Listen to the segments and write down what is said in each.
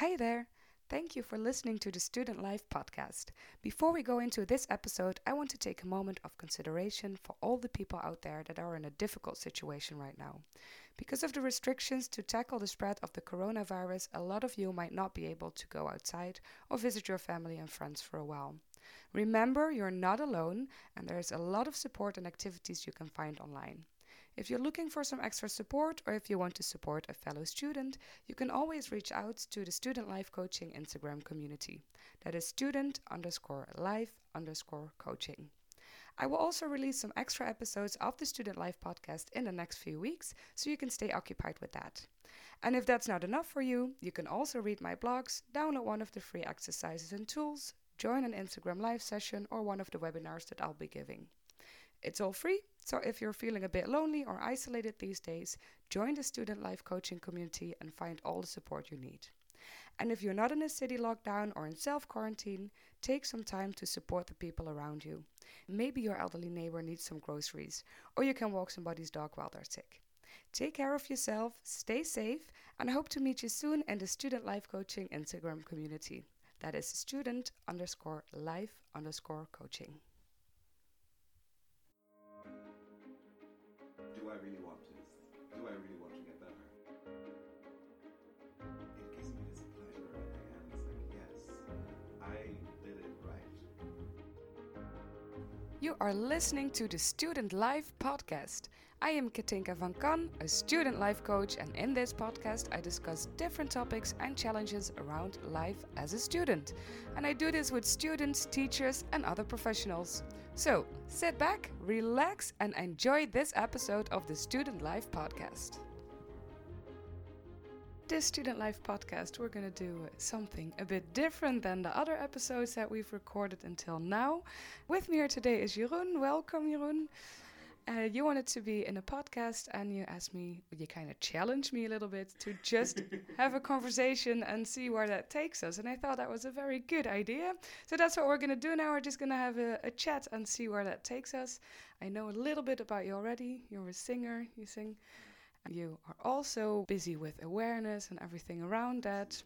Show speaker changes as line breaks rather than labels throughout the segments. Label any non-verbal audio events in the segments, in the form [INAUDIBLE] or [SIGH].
Hi there. Thank you for listening to the Student Life podcast. Before we go into this episode, I want to take a moment of consideration for all the people out there that are in a difficult situation right now. Because of the restrictions to tackle the spread of the coronavirus, a lot of you might not be able to go outside or visit your family and friends for a while. Remember, you're not alone, and there's a lot of support and activities you can find online. If you're looking for some extra support or if you want to support a fellow student, you can always reach out to the Student Life Coaching Instagram community. That is student underscore life underscore coaching. I will also release some extra episodes of the Student Life podcast in the next few weeks, so you can stay occupied with that. And if that's not enough for you, you can also read my blogs, download one of the free exercises and tools, join an Instagram live session, or one of the webinars that I'll be giving. It's all free, so if you're feeling a bit lonely or isolated these days, join the Student Life Coaching community and find all the support you need. And if you're not in a city lockdown or in self quarantine, take some time to support the people around you. Maybe your elderly neighbor needs some groceries, or you can walk somebody's dog while they're sick. Take care of yourself, stay safe, and I hope to meet you soon in the Student Life Coaching Instagram community. That is student underscore life underscore coaching. Are listening to the Student Life Podcast. I am Katinka van Kan, a student life coach, and in this podcast, I discuss different topics and challenges around life as a student. And I do this with students, teachers, and other professionals. So sit back, relax, and enjoy this episode of the Student Life Podcast. This Student Life podcast, we're going to do something a bit different than the other episodes that we've recorded until now. With me here today is Jeroen. Welcome, Jeroen. Uh, you wanted to be in a podcast and you asked me, you kind of challenged me a little bit to just [LAUGHS] have a conversation and see where that takes us. And I thought that was a very good idea. So that's what we're going to do now. We're just going to have a, a, chat and see where that takes us. I know a little bit about you already. You're a singer, you sing. You are also busy with awareness and everything around that.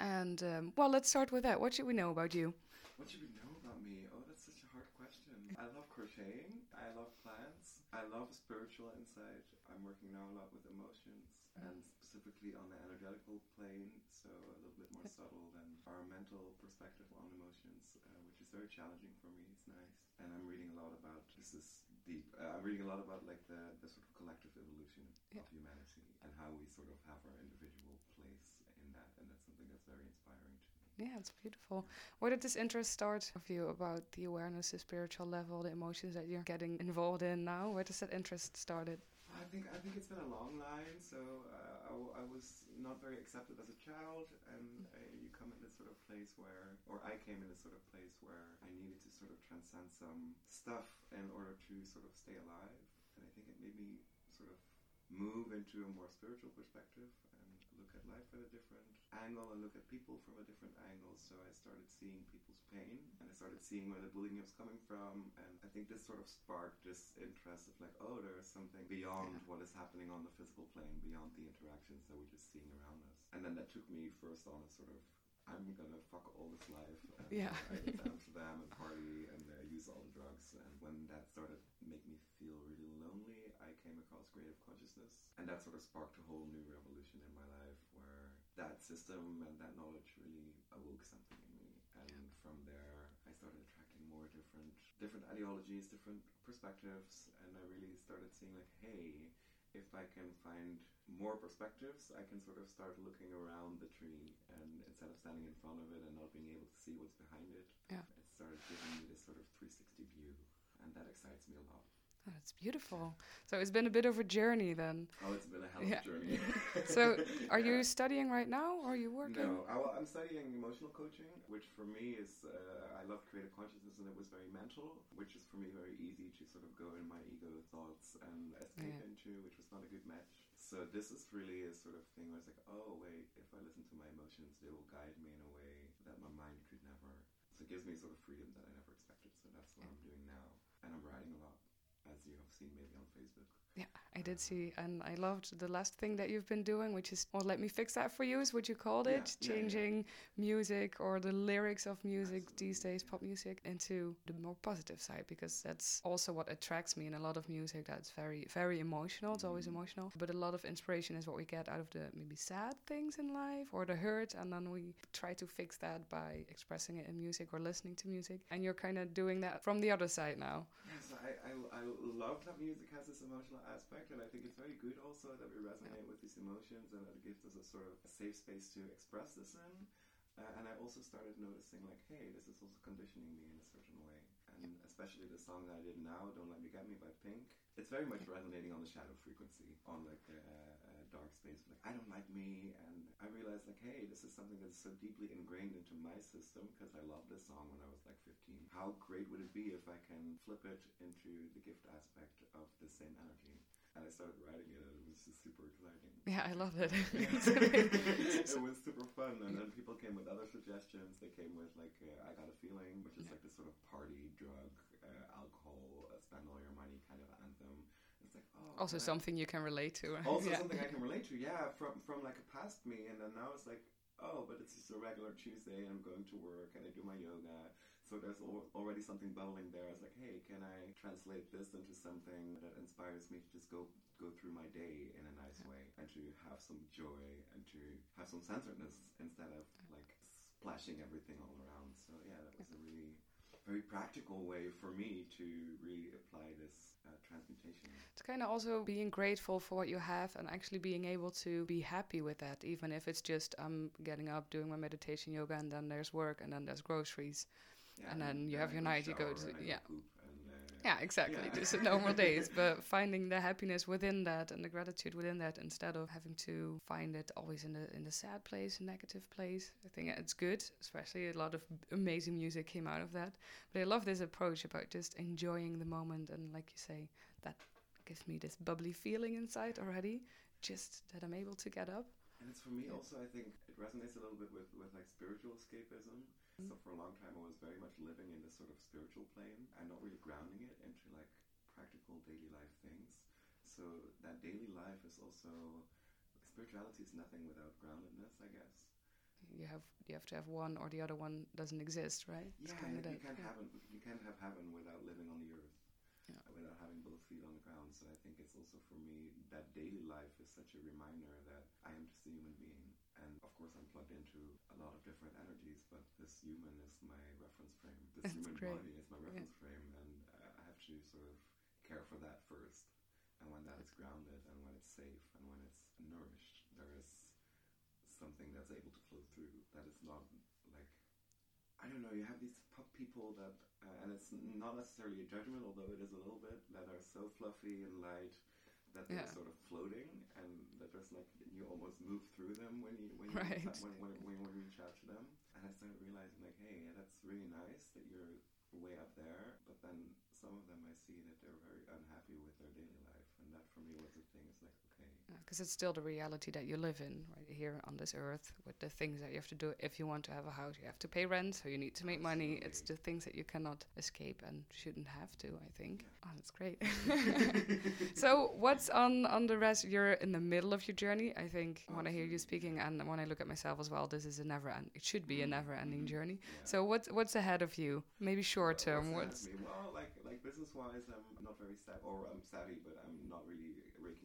And um, well, let's start with that. What should we know about you?
What should we know about me? Oh, that's such a hard question. I love crocheting. I love plants. I love spiritual insight. I'm working now a lot with emotions and specifically on the energetical plane, so a little bit more subtle than our mental perspective on emotions, uh, which is very challenging for me. It's nice. And I'm reading a lot about this is deep. Uh, I'm reading a lot about like the, the sort of collective evolution
Yeah.
of humanity and how we sort of have our individual place in that, and that's something that's very inspiring to me.
Yeah, it's beautiful. Where did this interest start of you about the awareness, the spiritual level, the emotions that you're getting involved in now? Where does that interest started?
I think I think it's been a long line. So uh, I, w- I was not very accepted as a child, and uh, you come in this sort of place where, or I came in this sort of place where I needed to sort of transcend some stuff in order to sort of stay alive. And I think it made me sort of move into a more spiritual perspective look at life at a different angle and look at people from a different angle. So I started seeing people's pain and I started seeing where the bullying was coming from. And I think this sort of sparked this interest of like, oh, there is something beyond
Yeah.
what is happening on the physical plane, beyond the interactions that we're just seeing around us. And then that took me first on a sort of I'm gonna fuck all this life. And
Yeah.
I go to Amsterdam and party and uh, use all the drugs. And when that started to make me feel really lonely, I came across creative consciousness, and that sort of sparked a whole new revolution in my life, where that system and that knowledge really awoke something in me. And from there, I started attracting more different, different ideologies, different perspectives, and I really started seeing like, hey, if I can find more perspectives, I can sort of start looking around the tree, and instead of standing in front of it and not being able to see what's behind it,
Yeah.
it started giving me this sort of 360 view, and that excites me a lot.
Oh, that's beautiful. So it's been a bit of a journey then.
Oh, it's been a hell of
Yeah.
a journey. [LAUGHS]
So are you studying right now or are you working?
No, I, I'm studying emotional coaching, which for me is, uh, I love creative consciousness and it was very mental, which is for me very easy to sort of go in my ego thoughts and escape
Yeah.
into, which was not a good match. So this is really a sort of thing where it's like, oh wait, if I listen to my emotions, they will guide me in a way that my mind could never. So it gives me sort of freedom that I never expected. So that's what I'm doing now. And I'm writing a lot, as you have seen maybe on Facebook.
Yeah, I did see, and I loved the last thing that you've been doing, which is, well, let me fix that for you, is what you called
Yeah,
it,
yeah, yeah.
changing music or the lyrics of music these days, pop music, into the more positive side, because that's also what attracts me in a lot of music. That's very, very emotional. It's always
Mhm.
emotional, but a lot of inspiration is what we get out of the maybe sad things in life or the hurt, and then we try to fix that by expressing it in music or listening to music. And you're kind of doing that from the other side now.
Yes, I, I, I love that music has this emotional aspect, and I think it's very good also that we resonate with these emotions and that it gives us a sort of a safe space to express this in. Uh, and I also started noticing, like, hey, this is also conditioning me in a certain way. And especially the song that I did now, Don't Let Me Get Me by Pink, it's very much resonating on the shadow frequency, on like a, a dark space. Like, I don't like me. And I realized, like, hey, this is something that's so deeply ingrained into my system because I loved this song when I was like 15. How great would it be if I can flip it into the gift aspect of the same energy? And I started writing it, and it was just super exciting.
Yeah, I love it. [LAUGHS] [LAUGHS]
it was super fun, and then people came with other suggestions. They came with like uh, "I Got a Feeling," which is
Yeah.
like this sort of party, drug, uh, alcohol, uh, spend all your money kind of anthem. It's like oh,
also
can I-
something you can relate to.
also [LAUGHS]
yeah.
something I can relate to. Yeah, from from like a past me, and then now it's like oh, but it's just a regular Tuesday, and I'm going to work, and I do my yoga. So there's al- already something bubbling there. It's like, hey, can I translate this into something that inspires me to just go go through my day in a nice way and to have some joy and to have some centeredness instead of like splashing everything all around. So yeah, that was a really very practical way for me to really apply this uh, transmutation.
It's kind of also being grateful for what you have and actually being able to be happy with that, even if it's just I'm getting up, doing my meditation yoga, and then there's work, and then there's groceries. And then you have your night, you go to-
and I go
yeah. Yeah, exactly.
Yeah.
Just normal days, [LAUGHS] but finding the happiness within that and the gratitude within that, instead of having to find it always in the in the sad place, a negative place. I think it's good, especially a lot of amazing music came out of that. But I love this approach about just enjoying the moment, and like you say, that gives me this bubbly feeling inside already, just that I'm able to get up.
And it's for me
Yeah.
also, I think it resonates a little bit with, with like spiritual escapism.
Mm.
So for a long time, I was very much living in this sort of spiritual plane and not really grounding it into like practical daily life things. So that daily life is also spirituality is nothing without groundedness, I guess.
You have you have to have one, or the other one doesn't exist, right?
Yeah,
kinda
you can't
yeah.
have you can't have heaven without living on the earth,
Yeah.
without having both feet on the ground. So I think it's also for me that daily life is such a reminder that I am just a human being, and of course I'm plugged into a lot of different energies, but this human is my reference frame. This
That's
human
great.
body is my reference frame, and uh, I have to sort of care for that first. And when that is grounded, and when it's safe, and when it's nourished, there is something that's able to flow through. That is not like I don't know. You have these pop people that, uh, and it's not necessarily a judgment, although it is a little bit, that are so fluffy and light that they're
Yeah.
sort of floating, and that there's like you almost move through them when you when you
Right.
when, when, when, when you reach out to them. And I started realizing like, hey, yeah, that's really nice that you're way up there, but then some of them I see that they're very unhappy with their daily life, and that for me was the thing. It's like, okay,
because it's still the reality that you live in right here on this earth with the things that you have to do. If you want to have a house you have to pay rent so you need to make money. It's the things that you cannot escape and shouldn't have to i think. Oh that's great. [LAUGHS] [LAUGHS] So what's on on the rest you're in the middle of your journey i think when i hear you speaking and when i look at myself as well this is a never end it should be a mm-hmm, never ending mm-hmm. journey.
Yeah.
so what's what's ahead of you? Maybe short
Well,
term
what's
what's
of me? Well, like like business wise, I'm not very savvy, or I'm savvy, but I'm not really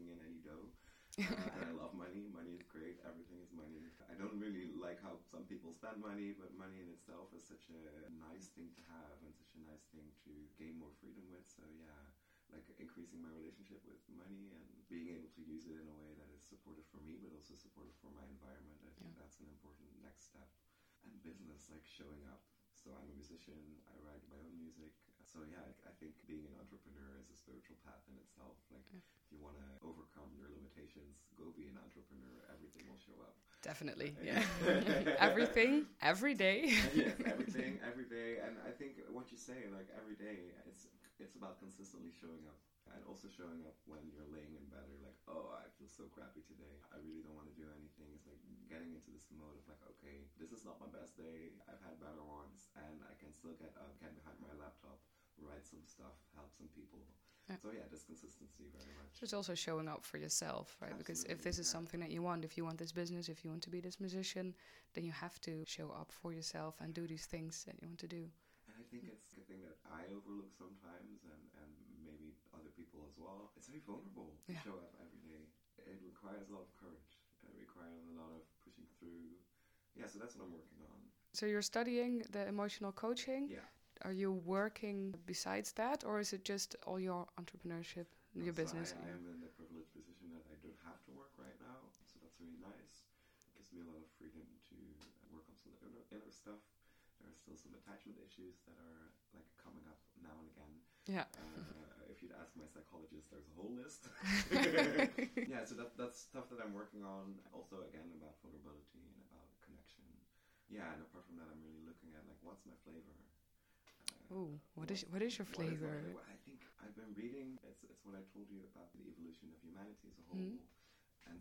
raking in any dough. [LAUGHS] Uh, and I love money. Money is great. Everything is money. I don't really like how some people spend money, but money in itself is such a nice thing to have and such a nice thing to gain more freedom with. So yeah, like increasing my relationship with money and being able to use it in a way that is supportive for me, but also supportive for my environment. I think
Yeah.
that's an important next step. And business, like showing up. So I'm a musician. I write my own music. So yeah, I, I think being an entrepreneur is a spiritual path in itself. Like
Yeah.
if you want to overcome your limitations, go be an entrepreneur. Everything will show up.
definitely yeah [LAUGHS] [LAUGHS] everything every day [LAUGHS]
yes, everything, every day. And I think what you say, like every day, it's it's about consistently showing up. And also showing up when you're laying in bed, you're like, oh, I feel so crappy today. I really don't want to do anything. It's like getting into this mode of like, okay, this is not my best day. I've had better ones, and I can still get up, get behind my laptop, write some stuff, help some people.
Yeah.
So yeah, this consistency very much.
So it's also showing up for yourself, right? Because if this is
yeah.
something that you want, if you want this business, if you want to be this musician, then you have to show up for yourself and do these things that you want to do.
And I think it's a thing that I overlook sometimes, and, and maybe other people as well. It's very vulnerable to
Yeah.
show up every day. It requires a lot of courage. It requires a lot of pushing through. Yeah, so that's what I'm working on.
So you're studying the emotional coaching.
Yeah.
Are you working besides that, or is it just all your entrepreneurship, your
So
business?
I, am in the privileged position that I don't have to work right now, so that's really nice. It gives me a lot of freedom to work on some inner, inner stuff. There are still some attachment issues that are like coming up now and again.
Yeah.
Uh, [LAUGHS] if you'd ask my psychologist, there's a whole list. [LAUGHS] [LAUGHS] yeah, so that, that's stuff that I'm working on. Also, again, about vulnerability and about connection. Yeah, and apart from that, I'm really looking at like what's my flavor.
Ooh, what is what is your
what is
flavor?
flavor? I think I've been reading. It's it's what I told you about the evolution of humanity as a whole,
Mhm.
and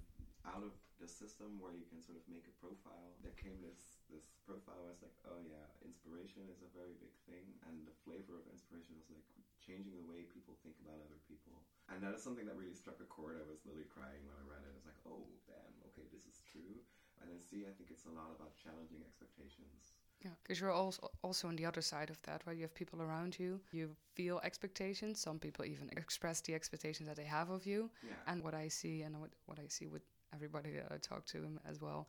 out of the system where you can sort of make a profile, there came this this profile it's like, oh yeah, inspiration is a very big thing, and the flavor of inspiration was like changing the way people think about other people, and that is something that really struck a chord. I was literally crying when I read it. It's like, oh damn, okay, this is true. And then see, I think it's a lot about challenging expectations.
Yeah, because you're also also on the other side of that, right? You have people around you. You feel expectations. Some people even express the expectations that they have of you.
Yeah.
And what I see, and what what I see with everybody that I talk to um, as well,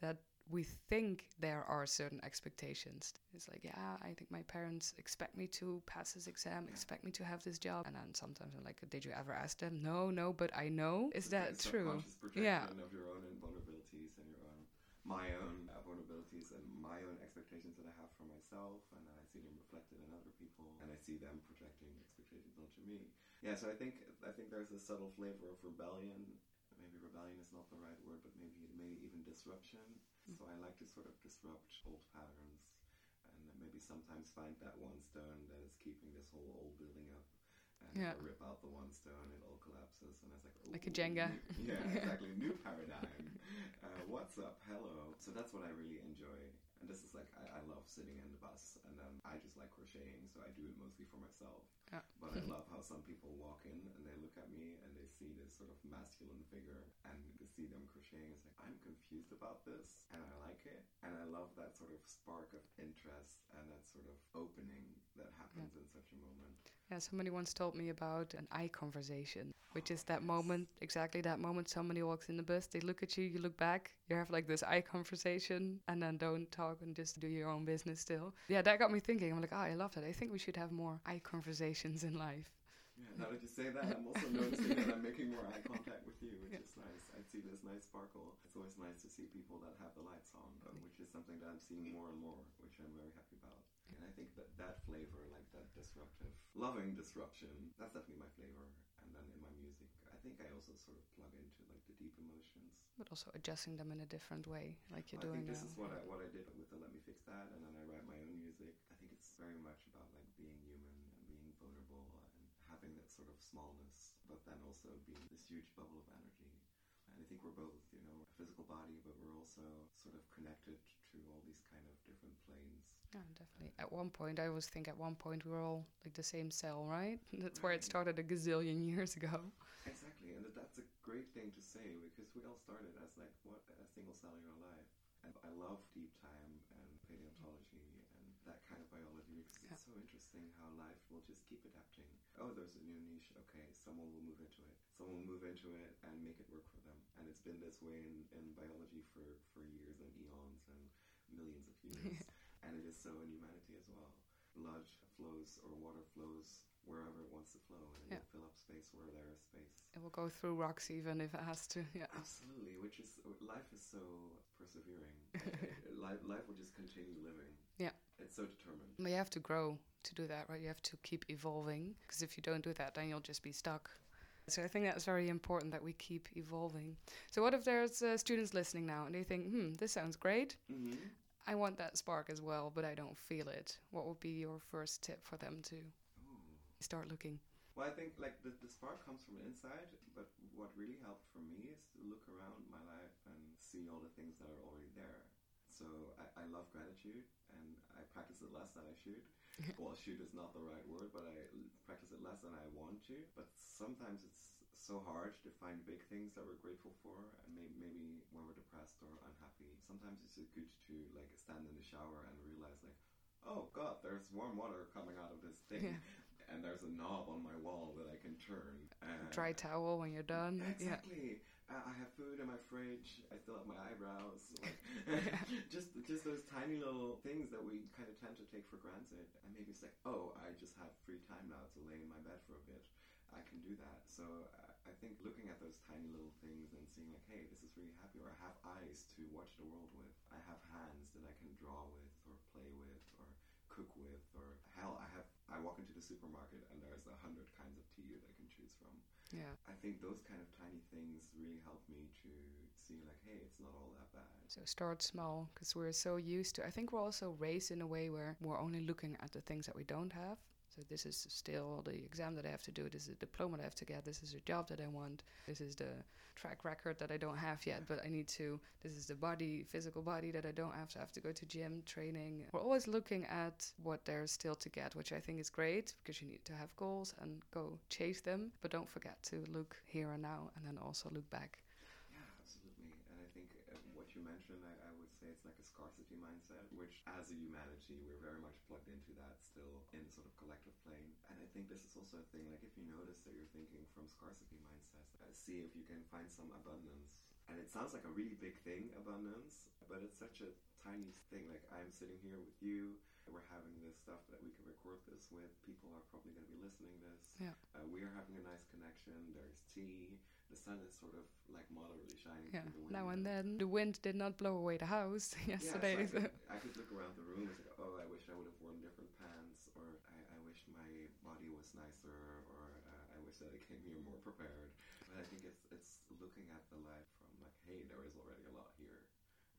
that we think there are certain expectations. It's like, yeah, I think my parents expect me to pass this exam,
Yeah.
expect me to have this job, and then sometimes I'm like, did you ever ask them? No, no, but I know. Is
It's
that
like
true? Yeah.
of your own vulnerabilities and your own, my own uh, vulnerabilities and my own expectations that I have for myself, and then I see them reflected in other people, and I see them projecting expectations onto me. Yeah, so I think I think there's a subtle flavor of rebellion. Maybe rebellion is not the right word, but maybe it maybe even disruption.
Mm.
So I like to sort of disrupt old patterns, and maybe sometimes find that one stone that is keeping this whole old building up. And
Yeah.
Rip out the one stone, and it all collapses, and I was like,
Like a Jenga."
new- [LAUGHS] yeah, exactly. New paradigm. Uh, what's up? Hello. So that's what I really enjoy. And this is like, I, I love sitting in the bus, and um, I just like crocheting, so I do it mostly for myself.
Yeah.
But I love how some people walk in and they look at me and they see this sort of masculine figure and they see them crocheting. It's like, I'm confused about this and I like it. And I love that sort of spark of interest and that sort of opening that happens in such a moment.
Yeah, somebody once told me about an eye conversation, which is oh, that
Yes.
moment, exactly that moment somebody walks in the bus, they look at you, you look back, you have like this eye conversation, and then don't talk and just do your own business still. Yeah, that got me thinking. I'm like, oh, I love that. I think we should have more eye conversations in life.
Yeah, now that you say that, I'm also noticing that I'm making more eye contact with you, which
Yeah.
is nice. I see this nice sparkle. It's always nice to see people that have the lights on, uh, which is something that I'm seeing more and more, which I'm very happy about. And I think that that flavor, like that disruptive, loving disruption, that's definitely my flavor. And then in my music, I think I also sort of plug into like the deep emotions.
But also adjusting them in a different way, like you're
I
doing
think this
now.
is what I what I did with the Let Me Fix That, and then I write my own music. I think it's very much about like being human and being vulnerable and having that sort of smallness, but then also being this huge bubble of energy. And I think we're both, you know, a physical body, but we're also sort of connected to all these kind of different planes.
Yeah, definitely. At one point, I always think at one point we were all like the same cell, right? [LAUGHS] That's where it started a gazillion years ago.
Exactly, and that's a great thing to say because we all started as like what a single cellular life. And I love deep time and paleontology that kind of biology because
Yeah.
it's so interesting how life will just keep adapting. Oh, there's a new niche. Okay, someone will move into it. Someone will move into it and make it work for them. And it's been this way in, in biology for, for years and eons and millions of [LAUGHS] years. and it is so in humanity as well. Blood flows or water flows wherever it wants to flow and it
Yeah.
will fill up space where there is space.
It will go through rocks even if it has to. Yeah.
Absolutely, which is life is so persevering. [LAUGHS] life, life will just continue living.
Yeah.
It's so determined.
But you have to grow to do that, right? You have to keep evolving because if you don't do that, then you'll just be stuck. So I think that's very important that we keep evolving. So what if there's uh, students listening now and they think, "Hmm, this sounds great.
Mm-hmm.
I want that spark as well, but I don't feel it." What would be your first tip for them to start looking?
Well, I think like the, the spark comes from inside, but what really helped for me is to look around my life and see all the things that are already there. So I, I love gratitude, and I practice it less than I should. [LAUGHS] well, shoot is not the right word, but I practice it less than I want to. But sometimes it's so hard to find big things that we're grateful for, and maybe, maybe when we're depressed or unhappy, sometimes it's good to like stand in the shower and realize like, oh God, there's warm water coming out of this thing.
Yeah.
And there's a knob on my wall that I can turn. And
Dry towel when you're done.
Exactly. Uh, I have food in my fridge. I still have my eyebrows. [LAUGHS] Like, [LAUGHS] just just those tiny little things that we kind of tend to take for granted. And maybe it's like, oh, I just have free time now to lay in my bed for a bit. I can do that. So I think looking at those tiny little things and seeing like, hey, this is really happy, or I have eyes to watch the world with. I have hands that I can draw with, or play with, or cook with, or hell, I have. I walk into the supermarket and there's a hundred kinds of tea that I can choose from.
Yeah.
I think those kind of tiny things really help me to see like, hey, it's not all that bad.
So start small because we're so used to. I think we're also raised in a way where we're only looking at the things that we don't have. So this is still the exam that I have to do. This is a diploma that I have to get. This is a job that I want. This is the track record that I don't have yet, but I need to. This is the body, physical body that I don't have to have to go to gym training. We're always looking at what there's still to get, which I think is great because you need to have goals and go chase them. But don't forget to look here and now, and then also look back.
Yeah, absolutely. And I think uh, what you mentioned, I, I would say it's like a scarcity mindset, which as a humanity, we're very much plugged into that still in the sort of collective plane. And I think this is also a thing, like if you notice that you're thinking from scarcity mindsets, uh, see if you can find some abundance. And it sounds like a really big thing, abundance, but it's such a tiny thing. Like I'm sitting here with you, we're having this stuff that we can record this with. People are probably going to be listening this.
Yeah.
Uh, we are having a nice connection. There's tea. The sun is sort of like moderately shining
Yeah.
through the window.
Now and then, the wind did not blow away the house [LAUGHS] yesterday.
Yeah, so I, could, I could look around the room and say, oh, I wish I would have worn different pants, or I, I wish my body was nicer, or uh, I wish that I came here more prepared. But I think it's it's looking at the life from like, hey, there is already a lot here.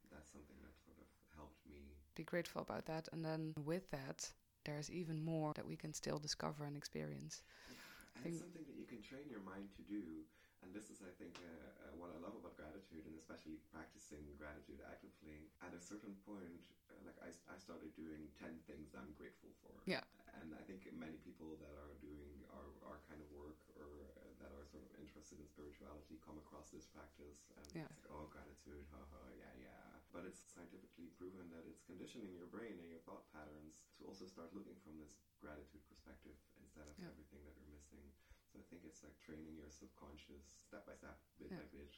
That's something that sort of helped me.
be grateful about that. And then with that, there's even more that we can still discover and experience.
And
think-
it's something that you can train your mind to do. And this is, I think, uh, uh, what I love about gratitude, and especially practicing gratitude actively. At a certain point, uh, like I, I started doing 10 things I'm grateful for.
Yeah.
And I think many people that are doing our, our kind of work or uh, that are sort of interested in spirituality come across this practice. And
Yeah.
like, oh, gratitude, haha, yeah, yeah. But it's scientifically proven that it's conditioning your brain and your thought patterns to also start looking from this gratitude perspective instead of
Yeah.
everything that you're missing. So I think it's like training your subconscious step by step, bit
Yeah.
by bit.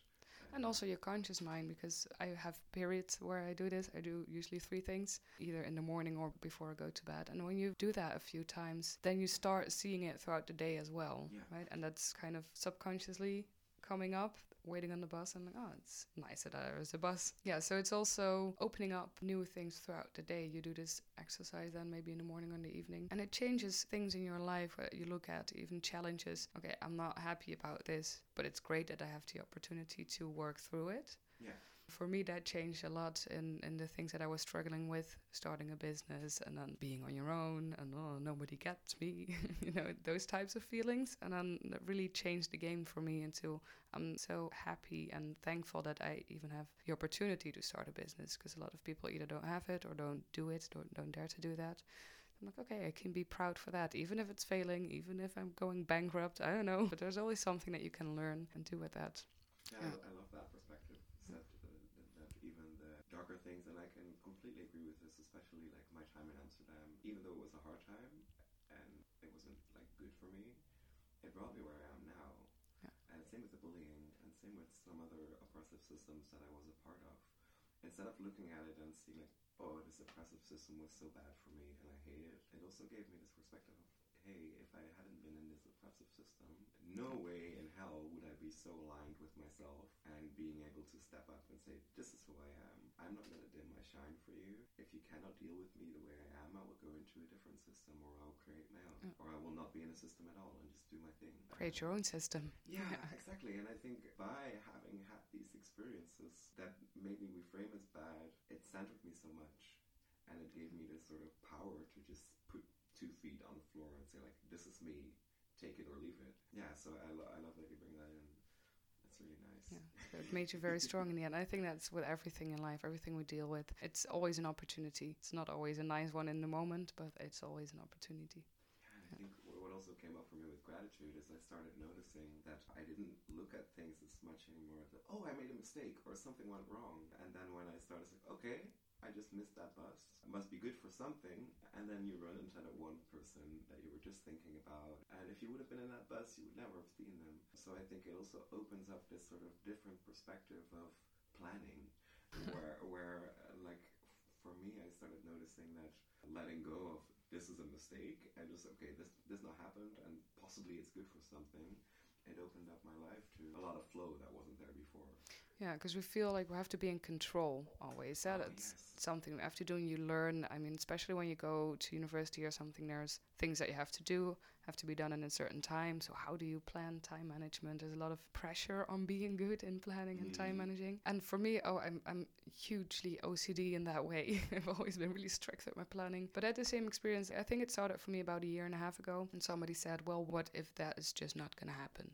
And also your conscious mind, because I have periods where I do this. I do usually three things, either in the morning or before I go to bed. And when you do that a few times, then you start seeing it throughout the day as well,
Yeah.
right? And that's kind of subconsciously coming up, waiting on the bus, and like, oh, it's nice that there's a bus. Yeah, so it's also opening up new things throughout the day. You do this exercise then maybe in the morning or in the evening, and it changes things in your life. Where you look at even challenges. Okay, I'm not happy about this, but it's great that I have the opportunity to work through it
yeah.
For me that changed a lot in, in the things that I was struggling with, starting a business and then being on your own and oh nobody gets me, [LAUGHS] you know, those types of feelings. And then that really changed the game for me into I'm so happy and thankful that I even have the opportunity to start a business because a lot of people either don't have it or don't do it, don't don't dare to do that. I'm like, okay, I can be proud for that, even if it's failing, even if I'm going bankrupt. I don't know, but there's always something that you can learn and do with that.
Yeah,
Yeah.
I, I love that perspective. That, uh, that, that even the darker things, and I can completely agree with this, especially like my time in Amsterdam, even though it was a hard time and it wasn't like good for me, it brought me where I am now.
Yeah.
And same with the bullying, and same with some other oppressive systems that I was a part of. Instead of looking at it and seeing like, oh, this oppressive system was so bad for me and I hate it, it also gave me this perspective of, hey, if I hadn't been in this oppressive system, no way in hell would I be so aligned with myself and being able to step up and say, this is who I am. I'm not going to dim my shine for you. If you cannot deal with me the way I am, I will go into a different system or I'll create my own.
Yeah.
Or I will not be in a system at all and just do my thing.
Create your own system.
Yeah,
Yeah. [LAUGHS]
exactly. And I think by having had these experiences that made me reframe as bad, it centered me so much. And it gave me this sort of power to just two feet on the floor and say, like, this is me, take it or leave it. Yeah, so I, lo- I love that you bring that in. That's really nice.
Yeah. It made you very [LAUGHS] strong in the end. I think that's with everything in life, everything we deal with. It's always an opportunity. It's not always a nice one in the moment, but it's always an opportunity.
Yeah, I think what also came up for me with gratitude is I started noticing that I didn't look at things as much anymore That, oh, I made a mistake or something went wrong. And then when I started, like, okay, I just missed that bus. It must be good for something. And then you run into that one person that you were just thinking about. And if you would have been in that bus, you would never have seen them. So I think it also opens up this sort of different perspective of planning, where, where uh, like, for me, I started noticing that letting go of this is a mistake and just okay, this this not happened, and possibly it's good for something. It opened up my life to a lot of flow that wasn't there before.
Yeah, because we feel like we have to be in control always. That
Oh,
it's
yes.
something we have to do you learn. I mean, especially when you go to university or something, there's things that you have to do, have to be done in a certain time. So, how do you plan time management? There's a lot of pressure on being good in planning and time
Mm.
managing. And for me, oh, I'm, I'm hugely OCD in that way. [LAUGHS] I've always been really strict with my planning. But at the same experience, I think it started for me about a year and a half ago. And somebody said, well, what if that is just not going to happen?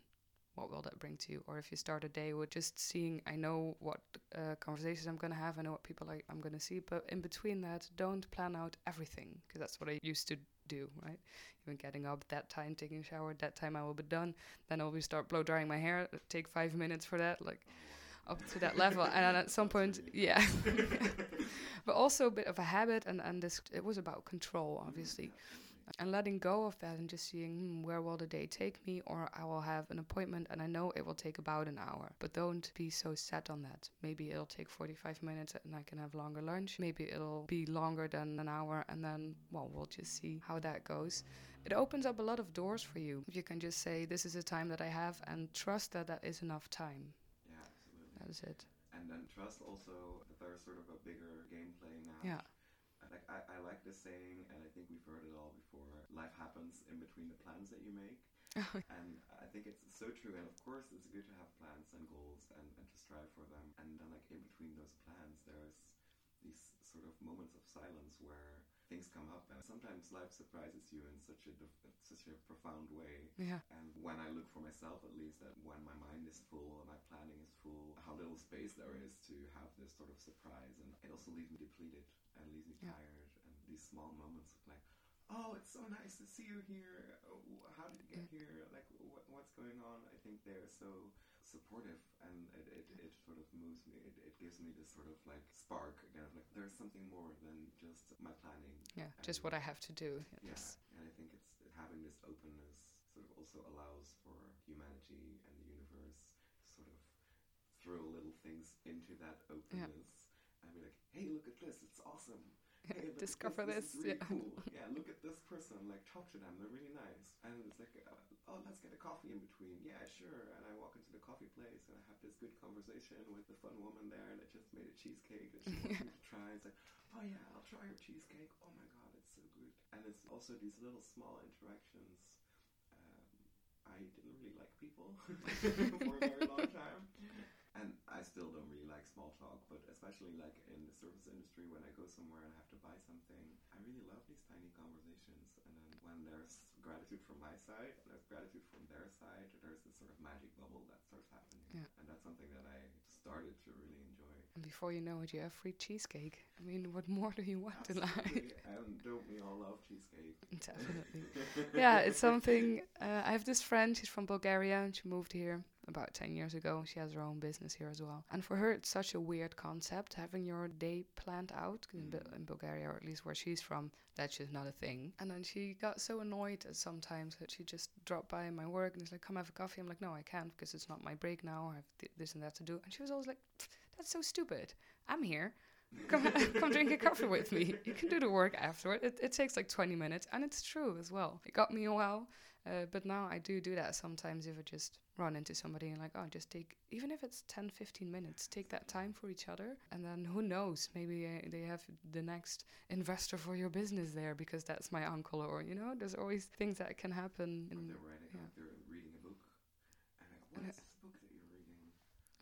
What will that bring to you? Or if you start a day with just seeing, I know what uh, conversations I'm going to have, I know what people I, I'm going to see, but in between that, don't plan out everything because that's what I used to do, right? Even getting up that time, taking a shower, that time I will be done. Then I'll be start blow drying my hair, take five minutes for that, like up to that level. And at some point, yeah. [LAUGHS] but also a bit of a habit, and, and this, it was about control, obviously and letting go of that and just seeing hmm, where will the day take me? Or i will have an appointment and i know it will take about an hour. But don't be so set on that. Maybe it'll take 45 minutes and i can have longer lunch. Maybe it'll be longer than an hour and then well we'll just see how that goes. It opens up a lot of doors for you. If you can just say this is the time that i have and trust that that is enough time.
Yeah, absolutely.
that is it.
And then trust also that there's sort of a bigger gameplay now.
yeah
Like I, I like this saying, and I think we've heard it all before. Life happens in between the plans that you make, [LAUGHS] and I think it's so true. And of course, it's good to have plans and goals and, and to strive for them. And then, like in between those plans, there's these sort of moments of silence where things come up, and sometimes life surprises you in such a such a profound way.
yeah
when I look for myself, at least, that when my mind is full and my planning is full, how little space there is to have this sort of surprise. And it also leaves me depleted and leaves me
Yeah.
tired. And these small moments of like, oh, it's so nice to see you here. How did you get here? Like, wh- what's going on? I think they're so supportive and it, it, it sort of moves me. It, it gives me this sort of like spark again of like, there's something more than just my planning.
yeah just what i have to do
Yeah,
yes
and I think it's having this openness sort of also allows for humanity and the universe to sort of throw little things into that openness yeah. and be like, hey, look at this, it's awesome. [LAUGHS] Hey,
Discover
this,
this,
is really
yeah.
cool. [LAUGHS] Yeah, look at this person, like talk to them, they're really nice. And it's like, uh, oh, let's get a coffee in between. Yeah, sure. And I walk into the coffee place and I have this good conversation with the fun woman there that just made a cheesecake that she [LAUGHS] wants me to try. It's like, oh yeah, I'll try your cheesecake. Oh my god, it's so good. And it's also these little small interactions. I didn't really like people [LAUGHS] for a very long time. And I still don't really like small talk, but especially like in the service industry, when I go somewhere and I have to buy something, I really love these tiny conversations. And then when there's gratitude from my side there's gratitude from their side, there's this sort of magic bubble that starts happening.
Yeah.
And that's something that I started to really enjoy.
And before you know it you have free cheesecake i mean what more do you want in life
and don't we all love cheesecake? [LAUGHS]
Definitely. yeah, it's something. Uh, I have this friend. She's from Bulgaria, and she moved here about ten years ago. She has her own business here as well. And for her, it's such a weird concept having your day planned out in, Bu- in Bulgaria, or at least where she's from. That's just not a thing. And then she got so annoyed at sometimes that she just dropped by my work and is like, "Come have a coffee." I'm like, "No, I can't because it's not my break now. I have th- this and that to do." And she was always like, "That's so stupid. I'm here." come, [LAUGHS] come drink a coffee with me. You can do the work afterward. It, it takes like 20 minutes, and it's true as well. It got me a while, uh, but now I do do that sometimes if I just run into somebody and like, oh, just take, even if it's 10, 15 minutes, take that time for each other. And then who knows, maybe uh, they have the next investor for your business there because that's my uncle, or, you know, there's always things that can happen.
Or
in-
they're writing,
yeah.
they're reading a book, and "What
Yeah.
is this book that you're reading?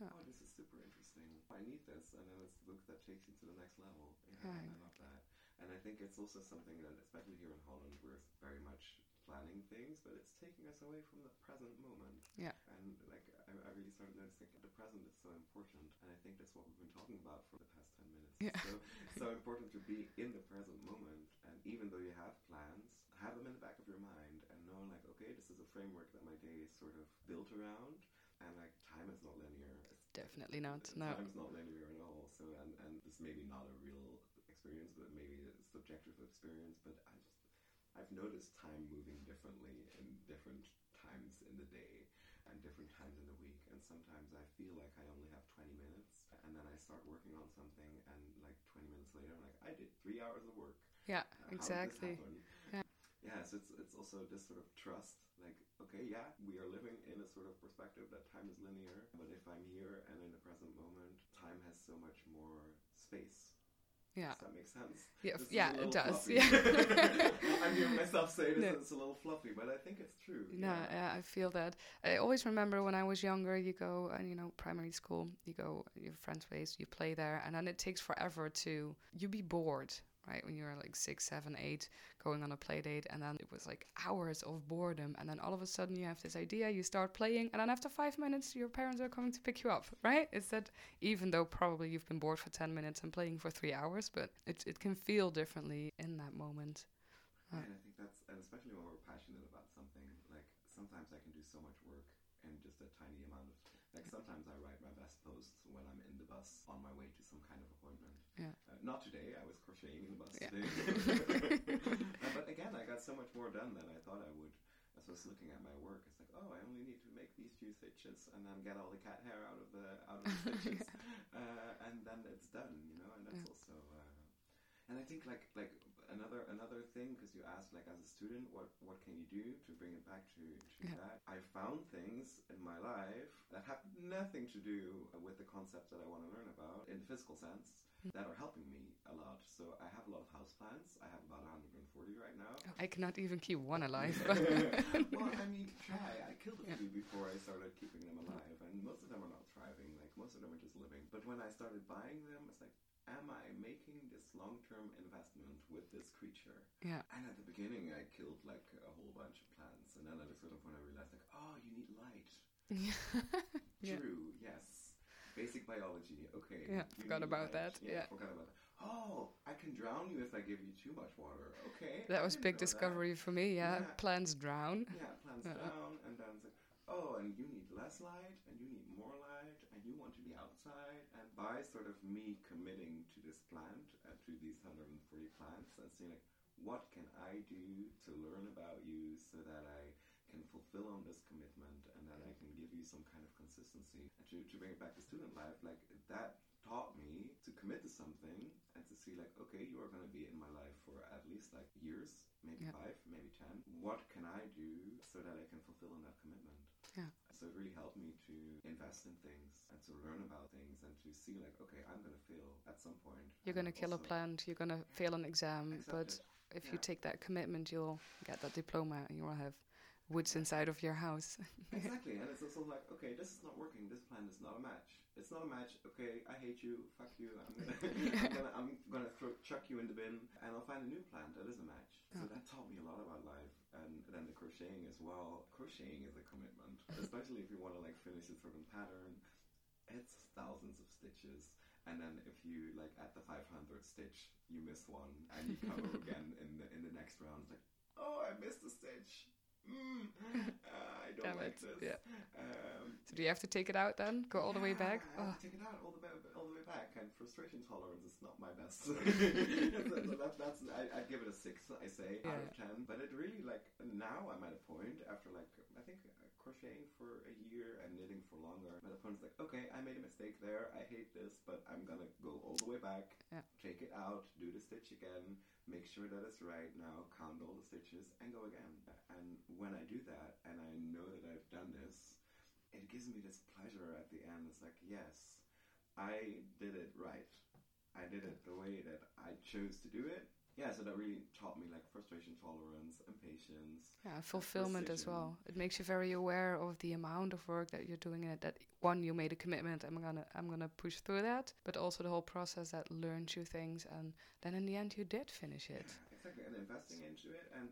Yeah.
Oh, this is super interesting. I need this." And then it's the book that takes you to the next level. Yeah,
Right.
I love that. And I think it's also something that, especially here in Holland, we're very much planning things, but it's taking us away from the present moment.
Yeah.
And like I, I really started noticing the present is so important, and I think that's what we've been talking about for the past ten minutes.
Yeah.
So so important to be in the present moment, and even though you have plans, have them in the back of your mind, and know like, okay, this is a framework that my day is sort of built around, and like time is not linear.
Definitely not. No.
Time's not linear at all. So, and, and this may be not a real experience, but maybe a subjective experience. But I just, I've noticed time moving differently in different times in the day and different times in the week. And sometimes I feel like I only have 20 minutes, and then I start working on something, and like 20 minutes later, I'm like, I did three hours of work.
Yeah,
How did this
exactly. Yeah.
So it's, it's also this sort of trust, like, okay, yeah, we are living in a sort of perspective that time is linear, but if I'm here and in the present moment, time has so much more space.
Yeah.
Does that make sense?
Yeah, yeah, it does.
fluffy.
Yeah. [LAUGHS]
I'm hearing myself say this,
No.
and it's a little fluffy, but I think it's true.
No,
yeah.
yeah, I feel that. I always remember when I was younger, you go, and you know, primary school, you go, your friend's place, you play there, and then it takes forever to, you be bored, right? When you're like six, seven, eight, going on a play date, and then it was like hours of boredom, and then all of a sudden you have this idea, you start playing, and then after five minutes, your parents are coming to pick you up, right? It's that even though probably you've been bored for 10 minutes and playing for three hours, but it, it can feel differently in that moment.
Uh, and I think that's, and especially when we're passionate about something, like sometimes I can do so much work in just a tiny amount of, like sometimes I write my best posts when I'm in the bus on my way to some kind of appointment.
Yeah.
Uh, not today, I was crocheting in the bus
Yeah.
today. [LAUGHS] Uh, but again, I got so much more done than I thought I would. As I was looking at my work, it's like, oh, I only need to make these few stitches and then get all the cat hair out of the out of the [LAUGHS] stitches, uh, and then it's done, you know. And that's also, uh, and I think like like another another thing because you asked like as a student, what what can you do to bring it back to to
Yeah.
that? I found things in my life that have nothing to do with the concepts that I want to learn about in the physical sense hmm. that are helping me a lot. So I have a lot of houseplants. I have about 140 right now.
I cannot even keep one alive. [LAUGHS]
Well, [LAUGHS] I mean, try. I killed a few before I started keeping them alive, and most of them are not thriving. Like most of them are just living. But when I started buying them, it's like, am I making this long-term investment with this creature?
yeah,
And at the beginning, I killed like a whole bunch of plants, and then at a certain point, I realized like, oh, you need light. [LAUGHS]
Yeah.
True. Yes. Basic biology. Okay.
Yeah,
you
forgot about
light.
that, yeah.
Forgot about that. Oh, I can drown you if I give you too much water. Okay.
that
I
was big
know that.
discovery for me. Yeah,
Yeah.
plants drown.
Yeah, plants
Uh-uh.
down, and then oh, and you need less light, and you need more light, and you want to be outside. And by sort of me committing to this plant, uh, to these 140 plants, and seeing like, what can I do to learn about you so that I can fulfill on this commitment and that I can give you some kind of consistency. And to, to bring it back to student life, like that taught me to commit to something and to see like, okay, you are going to be in my life for at least like years, maybe
Yeah.
five, maybe ten. What can I do so that I can fulfill on that commitment?
Yeah.
So it really helped me to invest in things and to learn about things and to see like, okay, I'm going to fail at some point.
You're gonna kill a plant. You're gonna fail an exam, but
it.
if you take that commitment, you'll get that diploma, and you will have woods inside of your house. [LAUGHS]
Exactly, and it's also like, okay, this is not working. This plan is not a match. It's not a match. Okay, I hate you. Fuck you. I'm gonna, [LAUGHS] I'm gonna, I'm gonna throw, chuck you in the bin, and I'll find a new plant that is a match. So
Yeah.
that taught me a lot about life, and then the crocheting as well. Crocheting is a commitment, [LAUGHS] especially if you want to like finish a certain pattern. It's thousands of stitches, and then if you like at the 500th stitch, you miss one, and you come over [LAUGHS] again in the in the next round. It's like, oh, I missed a stitch. Mm, uh, I don't
Damn
like
it,
this.
yeah.
Um,
So do you have to take it out then? Go all the way back? Oh,
take it out all the way, all the way back, and frustration tolerance is not my best. so [LAUGHS] [LAUGHS] that, that's I, I'd give it a six, I say, out of ten. But it really like now I'm at a point after like I think uh, crocheting for a year and knitting for longer. I'm at a point it's like okay, I made a mistake there. I hate this, but I'm gonna go all the way back,
Yeah.
take it out, do the stitch again, make sure that it's right now, count all the stitches, and go again. And when I do that, and I know that I've done this, it gives me this pleasure at the end. It's like, yes, I did it right. I did it the way that I chose to do it. Yeah, so that really taught me like frustration tolerance and patience.
yeah, fulfillment as well. It makes you very aware of the amount of work that you're doing in it. That one, you made a commitment. I'm gonna, I'm gonna push through that. But also the whole process that learns you things, and then in the end, you did finish it.
Yeah, exactly, and uh, investing into it. And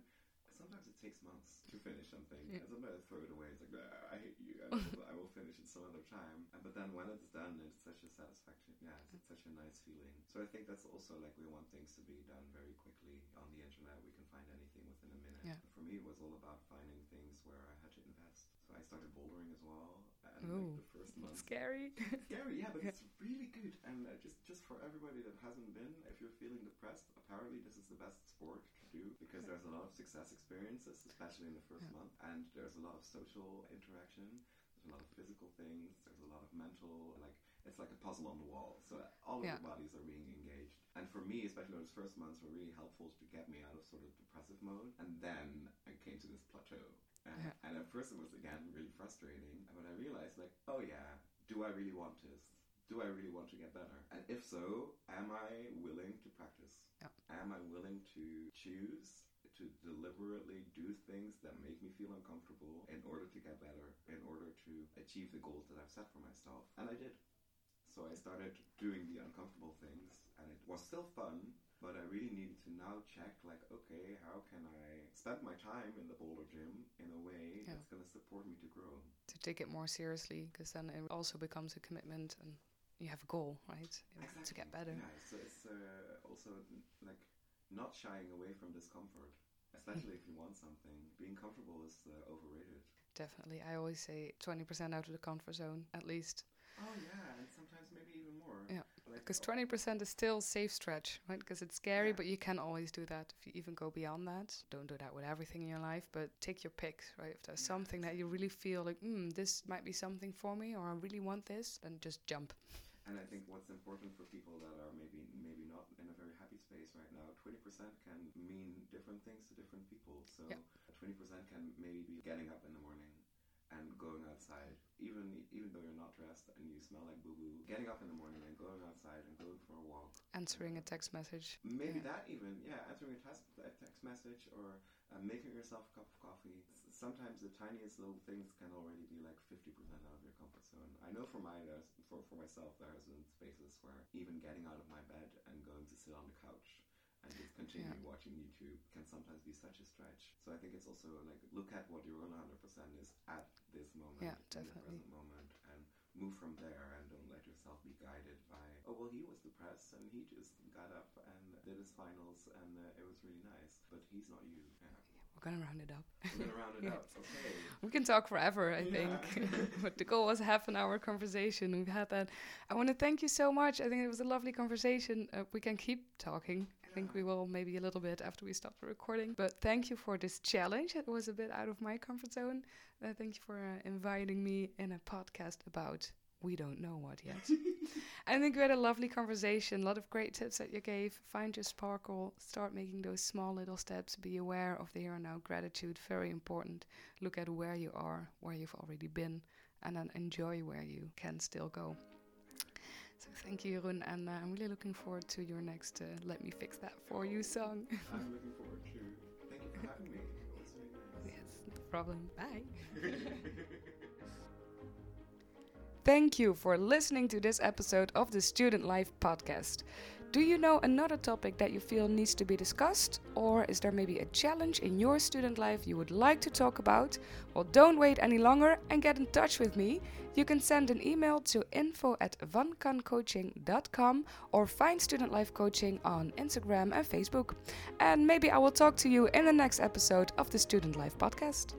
sometimes it takes months to finish something,
Yeah.
and sometimes I throw it away. It's like "Ah, I hate you. I [LAUGHS] will, I will finish it some other time. But then when it's done, it's such a satisfaction. Yeah, it's, such a nice feeling. So I think that's also like we want things to be done very quickly on the internet. We can find anything within a minute.
Yeah.
For me, it was all about finding things where I had to invest. So I started bouldering as well. And
Ooh.
like the first month,
Scary. [LAUGHS]
scary, yeah, but it's really good. And uh, just just for everybody that hasn't been, if you're feeling depressed, apparently this is the best sport to do because there's a lot of success experiences, especially in the first
Yeah.
month, and there's a lot of social interaction. There's a lot of physical things. There's a lot of mental, like it's like a puzzle on the wall. So all of
Yeah.
the bodies are being engaged. And for me, especially those first months, were really helpful to get me out of sort of depressive mode. And then I came to this plateau. And,
Yeah.
and at first it was again really frustrating. But I realized like, oh yeah, do I really want this? Do I really want to get better? And if so, am I willing to practice?
Yeah.
Am I willing to choose to deliberately do things that make me feel uncomfortable in order to get better, in order to achieve the goals that I've set for myself? And I did. So I started doing the uncomfortable things, and it was still fun, but I really needed to now check, like, okay, how can I spend my time in the boulder gym in a way
Yeah.
that's going to support me to grow?
to take it more seriously, because then it also becomes a commitment and you have a goal, right? To get better.
Yeah, so it's uh, also like not shying away from discomfort, especially if you want something. Being comfortable is uh, overrated.
Definitely. I always say 20% out of the comfort zone, at least.
Oh yeah, and sometimes maybe even more.
Yeah, Because
oh,
20% is still safe stretch, right? Because it's scary,
Yeah.
but you can always do that if you even go beyond that. Don't do that with everything in your life, but take your pick, right? If there's
Yeah,
something that you really feel like, hmm, this might be something for me, or I really want this, then just jump.
And I think what's important for people that are maybe maybe not in a very happy space right now, twenty percent can mean different things to different people. So
Yeah.
twenty percent can maybe be getting up in the morning and going outside, even even though you're not dressed and you smell like boo boo. Getting up in the morning and going outside and going for a walk.
Answering a text message.
Maybe
Yeah.
that even, yeah, answering a text, a text message or uh, making yourself a cup of coffee. Sometimes the tiniest little things can already be like 50% out of your comfort zone. I know for my there's, for, for myself, there has been spaces where even getting out of my bed and going to sit on the couch and just continue
Yeah.
watching YouTube can sometimes be such a stretch. So I think it's also like look at what your own 100% is at this moment,
Yeah,
in
definitely.
the present moment, and move from there and don't let yourself be guided by oh well he was depressed and he just got up and did his finals and uh, it was really nice but he's not you yeah.
We're gonna round it up.
we're gonna round it [LAUGHS]
Yeah.
out okay
We can talk forever, I
Yeah.
think. [LAUGHS] but the goal was a half an hour conversation. We've had that. I want to thank you so much. I think it was a lovely conversation. Uh, we can keep talking. I think we will maybe a little bit after we stop the recording. But thank you for this challenge. It was a bit out of my comfort zone. Uh, thank you for uh, inviting me in a podcast about we don't know what yet. [LAUGHS] I think we had a lovely conversation, a lot of great tips that you gave. Find your sparkle, start making those small little steps, be aware of the here and now gratitude, very important. Look at where you are, where you've already been, and then enjoy where you can still go. So thank you, Jeroen, and uh, I'm really looking forward to your next uh, Let Me Fix That For You song.
i'm looking forward to thank you for having me it was really nice
yes, no problem. Bye. [LAUGHS] Thank you for listening to this episode of the Student Life podcast. Do you know another topic that you feel needs to be discussed? Or is there maybe a challenge in your student life you would like to talk about? Well, don't wait any longer and get in touch with me. You can send an email to info at vankancoaching.com or find Student Life Coaching on Instagram and Facebook. And maybe I will talk to you in the next episode of the Student Life podcast.